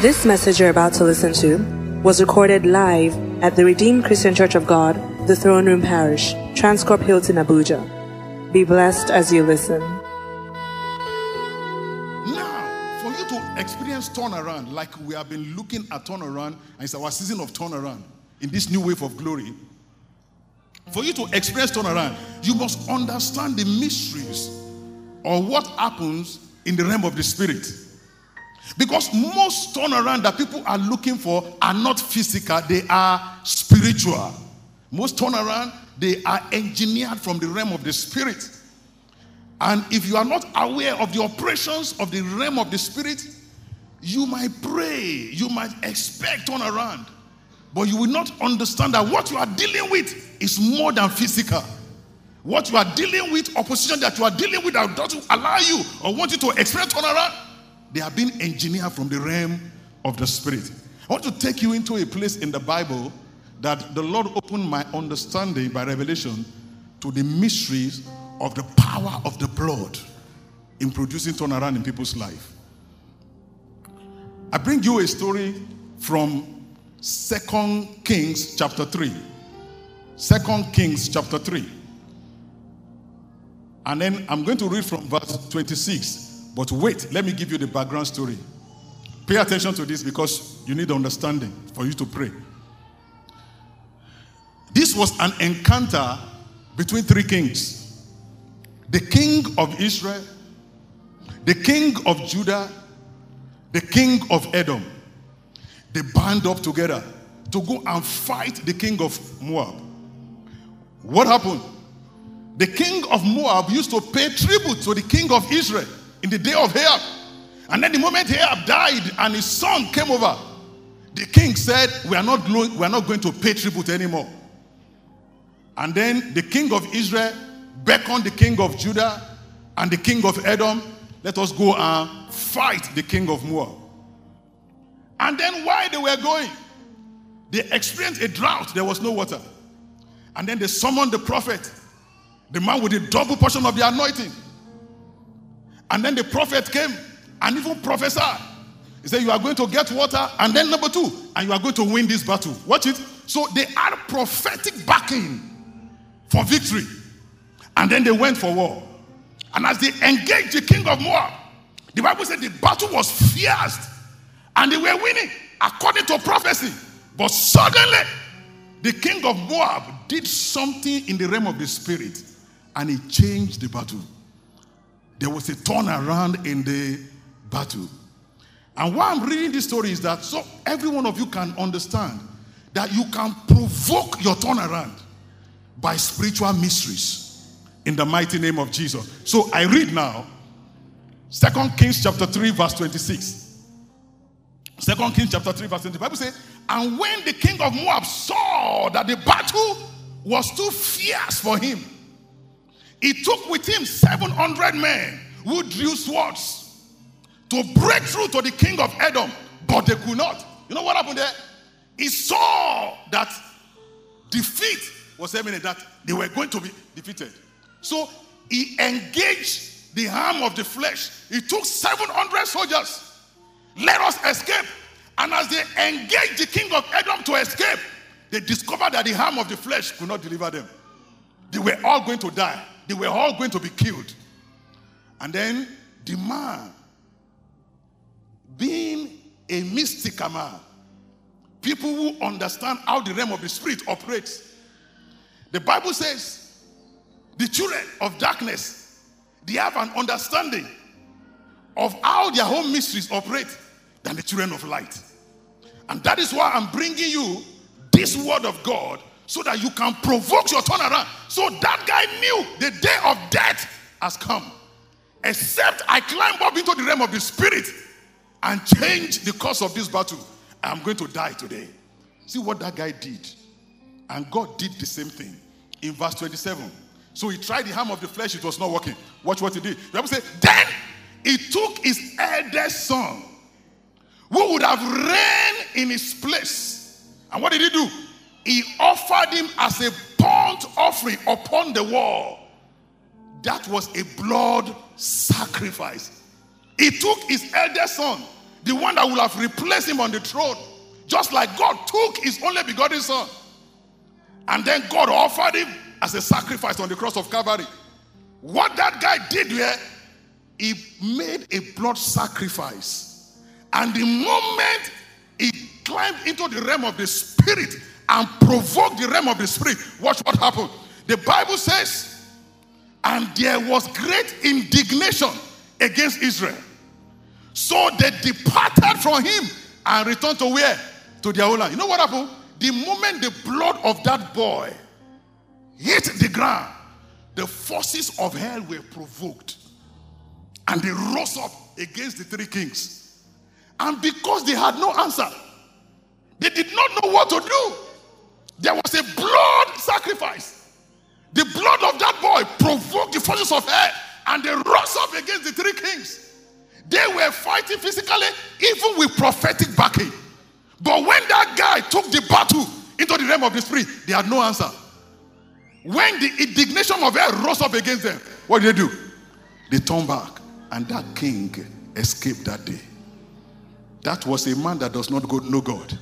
This message you're about to listen to was recorded live at the Redeemed Christian Church of God, the Throne Room Parish, Transcorp Hilton, Abuja. Be blessed as you listen. Now, for you to experience turnaround, like we have been looking at turnaround, and it's our season of turnaround in this new wave of glory. For you to experience turnaround, you must understand the mysteries of what happens in the realm of the spirit. Because most turnaround that people are looking for are not physical, they are spiritual. Most turnaround, they are engineered from the realm of the spirit. And if you are not aware of the operations of the realm of the spirit, you might pray, you might expect turnaround, but you will not understand that what you are dealing with is more than physical. What you are dealing with, opposition that you are dealing with that doesn't allow you or want you to experience turnaround, they have been engineered from the realm of the spirit. I want to take you into a place in the Bible that the Lord opened my understanding by revelation to the mysteries of the power of the blood in producing turnaround in people's life. I bring you a story from Second Kings chapter 3. Second Kings chapter 3. And then I'm going to read from verse 26. But wait, let me give you the background story. Pay attention to this because you need understanding for you to pray. This was an encounter between three kings the king of Israel, the king of Judah, the king of Edom. They band up together to go and fight the king of Moab. What happened? The king of Moab used to pay tribute to the king of Israel in the day of Ahab. And then the moment Ahab died and his son came over, the king said, We are not, going, we are not going to pay tribute anymore. And then the king of Israel beckoned the king of Judah and the king of Edom, let us go and fight the king of Moab. And then while they were going, they experienced a drought, there was no water. And then they summoned the prophet, the man with the double portion of the anointing. And then the prophet came and even prophesied. He said, You are going to get water. And then number two, and you are going to win this battle. Watch it. So they had prophetic backing for victory. And then they went for war. And as they engaged the king of Moab, the Bible said the battle was fierce and they were winning according to prophecy. But suddenly, the king of Moab did something in the realm of the spirit and he changed the battle. There was a turnaround in the battle. And why I'm reading this story is that so every one of you can understand that you can provoke your turnaround by spiritual mysteries in the mighty name of Jesus. So I read now Second Kings chapter 3 verse 26. Second Kings chapter 3 verse 20. The Bible says, and when the king of Moab saw that the battle was too fierce for him, he took with him 700 men who drew swords to break through to the king of Edom, but they could not. You know what happened there? He saw that defeat was imminent, that they were going to be defeated. So he engaged the arm of the flesh. He took 700 soldiers. Let us escape. And as they engaged the king of Edom to escape, they discovered that the arm of the flesh could not deliver them. They were all going to die. They were all going to be killed. And then the man, being a mystical man, people who understand how the realm of the spirit operates. The Bible says the children of darkness, they have an understanding of how their own mysteries operate than the children of light. And that is why I'm bringing you this word of God so that you can provoke your turnaround. So that guy knew the day of death has come. Except I climb up into the realm of the spirit and change the course of this battle. I'm going to die today. See what that guy did. And God did the same thing in verse 27. So he tried the arm of the flesh, it was not working. Watch what he did. The Bible says, Then he took his eldest son, who would have reigned in his place. And what did he do? He offered him as a burnt offering upon the wall. That was a blood sacrifice. He took his eldest son the one that will have replaced him on the throne, just like God took his only begotten son. And then God offered him as a sacrifice on the cross of Calvary. What that guy did here, he made a blood sacrifice. And the moment he climbed into the realm of the spirit and provoked the realm of the spirit, watch what happened. The Bible says, and there was great indignation against Israel. So they departed from him and returned to where? To their own land. You know what happened? The moment the blood of that boy hit the ground, the forces of hell were provoked. And they rose up against the three kings. And because they had no answer, they did not know what to do. There was a blood sacrifice. The blood of that boy provoked the forces of hell, and they rose up against the three kings. They were fighting physically, even with prophetic backing. But when that guy took the battle into the realm of the spirit, they had no answer. When the indignation of hell rose up against them, what did they do? They turned back, and that king escaped that day. That was a man that does not know God,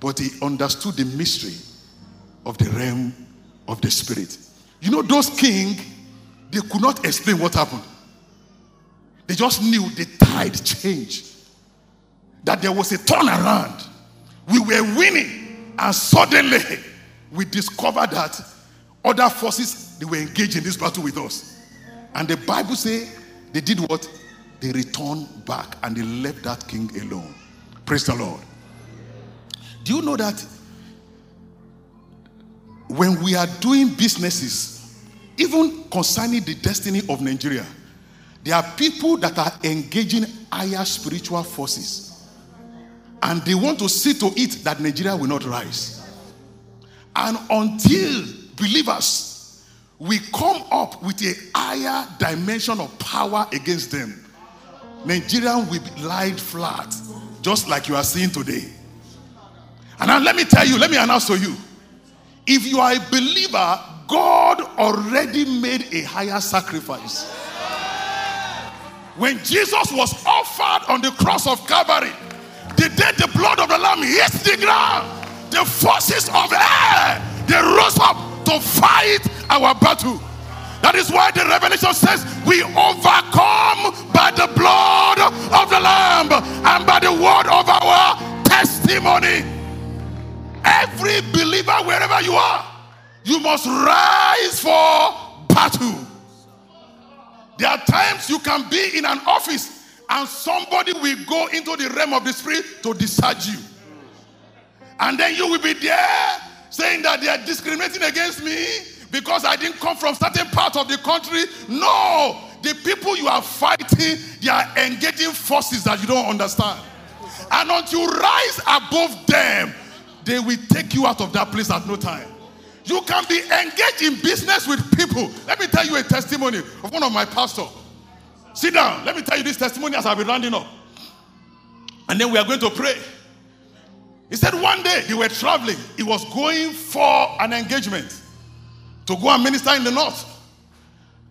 but he understood the mystery of the realm of the spirit. You know, those kings, they could not explain what happened. They just knew the tide changed, that there was a turnaround. We were winning, and suddenly we discovered that other forces they were engaged in this battle with us. And the Bible say they did what? They returned back and they left that king alone. Praise the Lord. Do you know that when we are doing businesses, even concerning the destiny of Nigeria, there are people that are engaging higher spiritual forces. And they want to see to it that Nigeria will not rise. And until believers we come up with a higher dimension of power against them, Nigeria will lie flat, just like you are seeing today. And now let me tell you, let me announce to you. If you are a believer, God already made a higher sacrifice. When Jesus was offered on the cross of Calvary, the day the blood of the Lamb hit the ground, the forces of air they rose up to fight our battle. That is why the revelation says we overcome by the blood of the Lamb and by the word of our testimony. Every believer, wherever you are, you must rise for battle. There are times you can be in an office and somebody will go into the realm of the spirit to discharge you. And then you will be there saying that they are discriminating against me because I didn't come from certain part of the country. No, the people you are fighting, they are engaging forces that you don't understand. And until you rise above them, they will take you out of that place at no time. You can be engaged in business with people. Let me tell you a testimony of one of my pastors. Sit down. Let me tell you this testimony as I'll be rounding up. And then we are going to pray. He said one day they were traveling. He was going for an engagement to go and minister in the north.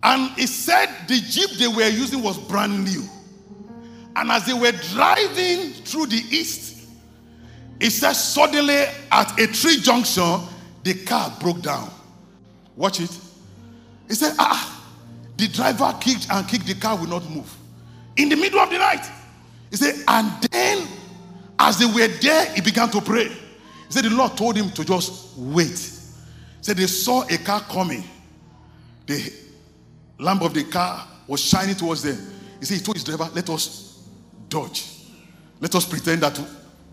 And he said the jeep they were using was brand new. And as they were driving through the east, he said suddenly at a tree junction, the car broke down. Watch it. He said, ah, the driver kicked and kicked the car will not move. In the middle of the night. He said, and then as they were there, he began to pray. He said, the Lord told him to just wait. He said, they saw a car coming. The lamp of the car was shining towards them. He said, he told his driver, let us dodge. Let us pretend that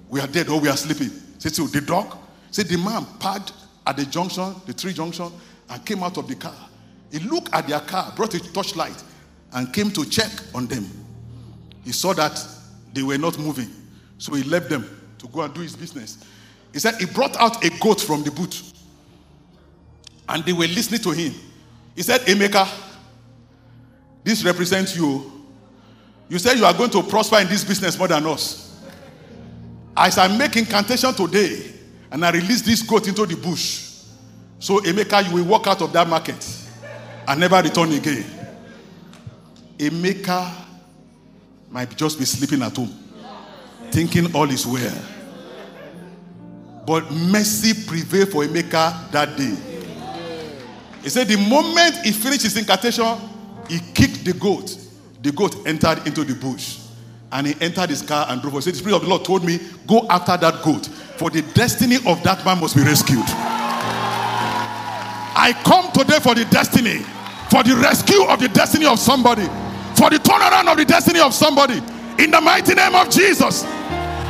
we are dead or we are sleeping. Said, so the dog, said the man parked at the junction, the tree junction, and came out of the car. He looked at their car, brought a torchlight, and came to check on them. He saw that they were not moving, so he left them to go and do his business. He said he brought out a goat from the boot, and they were listening to him. He said, Emeka, this represents you. You said you are going to prosper in this business more than us. As I make incantation today, and I release this goat into the bush. So, Emeka, you will walk out of that market and never return again. Emeka might just be sleeping at home. thinking all is well. But mercy prevailed for Emeka that day. He said, the moment he finished his incantation, he kicked the goat. The goat entered into the bush. And he entered his car and drove. Said, The Spirit of the Lord told me, Go after that goat, for the destiny of that man must be rescued. I come today for the destiny, for the rescue of the destiny of somebody, for the turnaround of the destiny of somebody. In the mighty name of Jesus.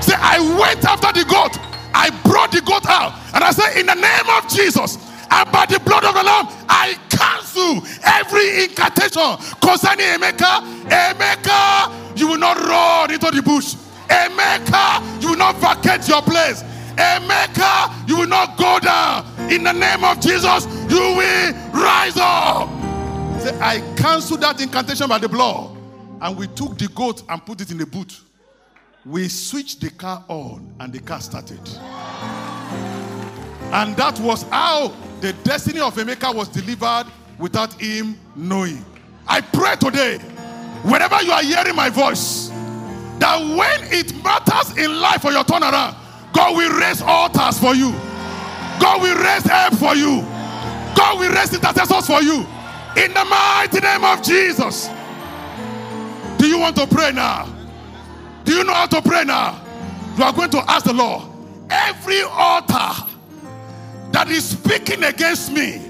Say, I went after the goat. I brought the goat out. And I say, In the name of Jesus, and by the blood of the Lamb, I cancel every incantation concerning Emeka. Emeka, you will not run into the bush. A Emeka, you will not vacate your place. A Emeka, you will not go down. In the name of Jesus, you will rise up. Say, I cancel that incantation by the blood. And we took the goat and put it in the boot. We switched the car on and the car started. And that was how the destiny of a Emeka was delivered without him knowing. I pray today, wherever you are hearing my voice, that when it matters in life for your turnaround, God will raise altars for you. God will raise help for you. God will raise intercessors for you. In the mighty name of Jesus. Do you want to pray now? Do you know how to pray now? You are going to ask the Lord. Every altar that is speaking against me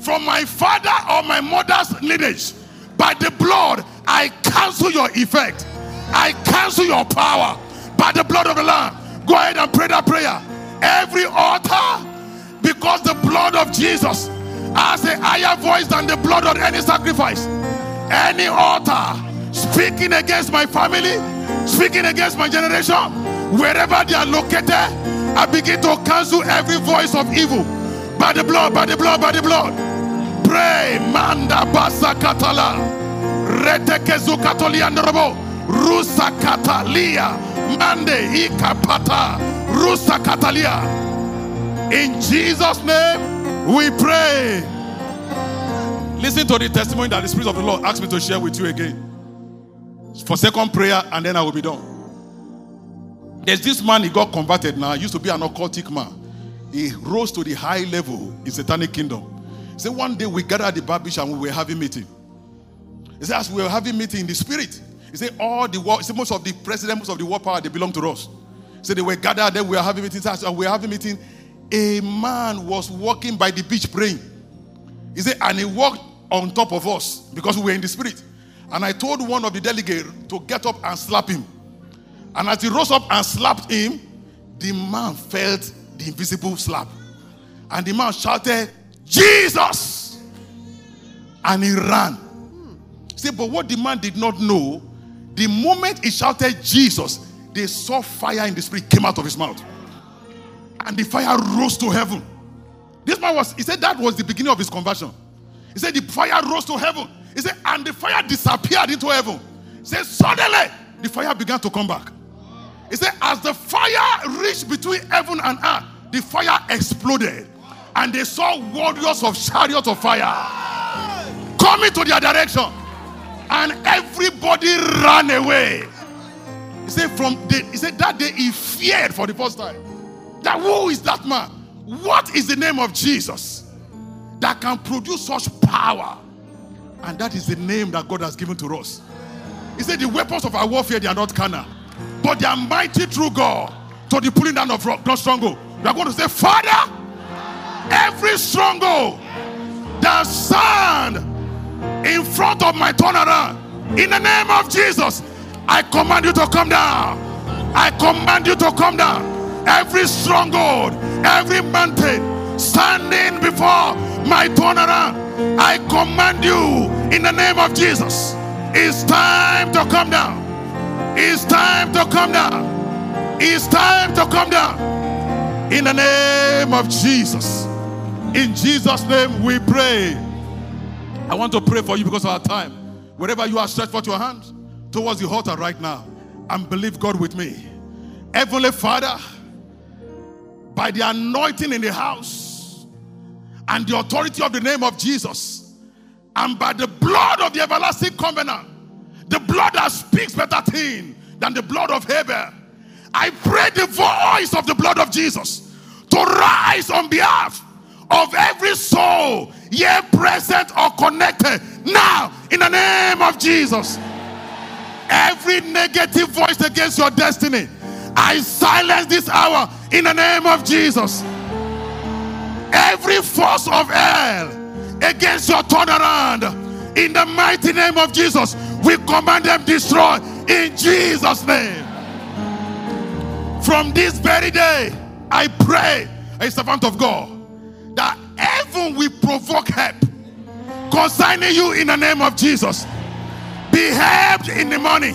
from my father or my mother's lineage, by the blood, I cancel your effect. I cancel your power by the blood of the Lamb. Go ahead and pray that prayer. Every altar, because the blood of Jesus has a higher voice than the blood of any sacrifice. Any altar speaking against my family, speaking against my generation, wherever they are located, I begin to cancel every voice of evil by the blood, by the blood, by the blood. Pray, Manda Basa Katala, Retekezu Katoliandrobo, Rusa Katalia, Mande Ikapata, Rusa Katalia. In Jesus' name, we pray. Listen to the testimony that the Spirit of the Lord asked me to share with you again. For second prayer, and then I will be done. There's this man, he got converted now. He used to be an occultic man. He rose to the high level in satanic kingdom. Said, one day we gathered at the bar and we were having meeting. He said, as we were having meeting in the spirit, he said, all the war, said, most of the president, most of the world power, they belong to us. Said, they were gathered, then we were having meetings. As we were having meeting, a man was walking by the beach praying. He said, and he walked on top of us because we were in the spirit. And I told one of the delegates to get up and slap him. And as he rose up and slapped him, the man felt the invisible slap. And the man shouted, Jesus! And he ran. See, but what the man did not know, the moment he shouted Jesus, they saw fire in the spirit came out of his mouth. And the fire rose to heaven. This man was, he said that was the beginning of his conversion. He said the fire rose to heaven. He said, and the fire disappeared into heaven. He said, suddenly the fire began to come back. He said, as the fire reached between heaven and earth, the fire exploded. And they saw warriors of chariots of fire coming to their direction. And everybody ran away. He said, from the, he said that day he feared for the first time. That who is that man? What is the name of Jesus that can produce such power? And that is the name that God has given to us. He said, The weapons of our warfare, they are not carnal, but they are mighty through God to the pulling down of stronghold. We are going to say, Father, every stronghold that stand in front of my turnaround, in the name of Jesus, I command you to come down. I command you to come down. Every stronghold, every mountain standing before my turnaround, I command you in the name of Jesus. It's time to come down. It's time to come down. It's time to come down. In the name of Jesus. In Jesus' name we pray. I want to pray for you because of our time. Wherever you are, stretch forth your hands towards the altar right now and believe God with me. Heavenly Father, by the anointing in the house and the authority of the name of Jesus, and by the blood of the everlasting covenant, the blood that speaks better thing than the blood of Abel, I pray the voice of the blood of Jesus to rise on behalf of every soul here present or connected now in the name of Jesus. Every negative voice against your destiny, I silence this hour in the name of Jesus. Every force of hell against your turnaround, in the mighty name of Jesus, we command them destroy in Jesus' name. From this very day, I pray, a servant of God, heaven will provoke help concerning you in the name of Jesus. Be helped in the morning,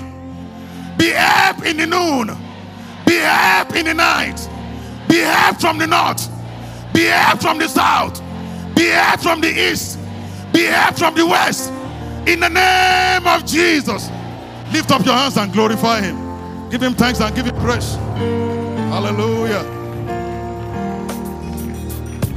be helped in the noon, be helped in the night, be helped from the north, be helped from the south, be helped from the east, be helped from the west. In the name of Jesus, lift up your hands and glorify Him. Give Him thanks and give Him praise. Hallelujah.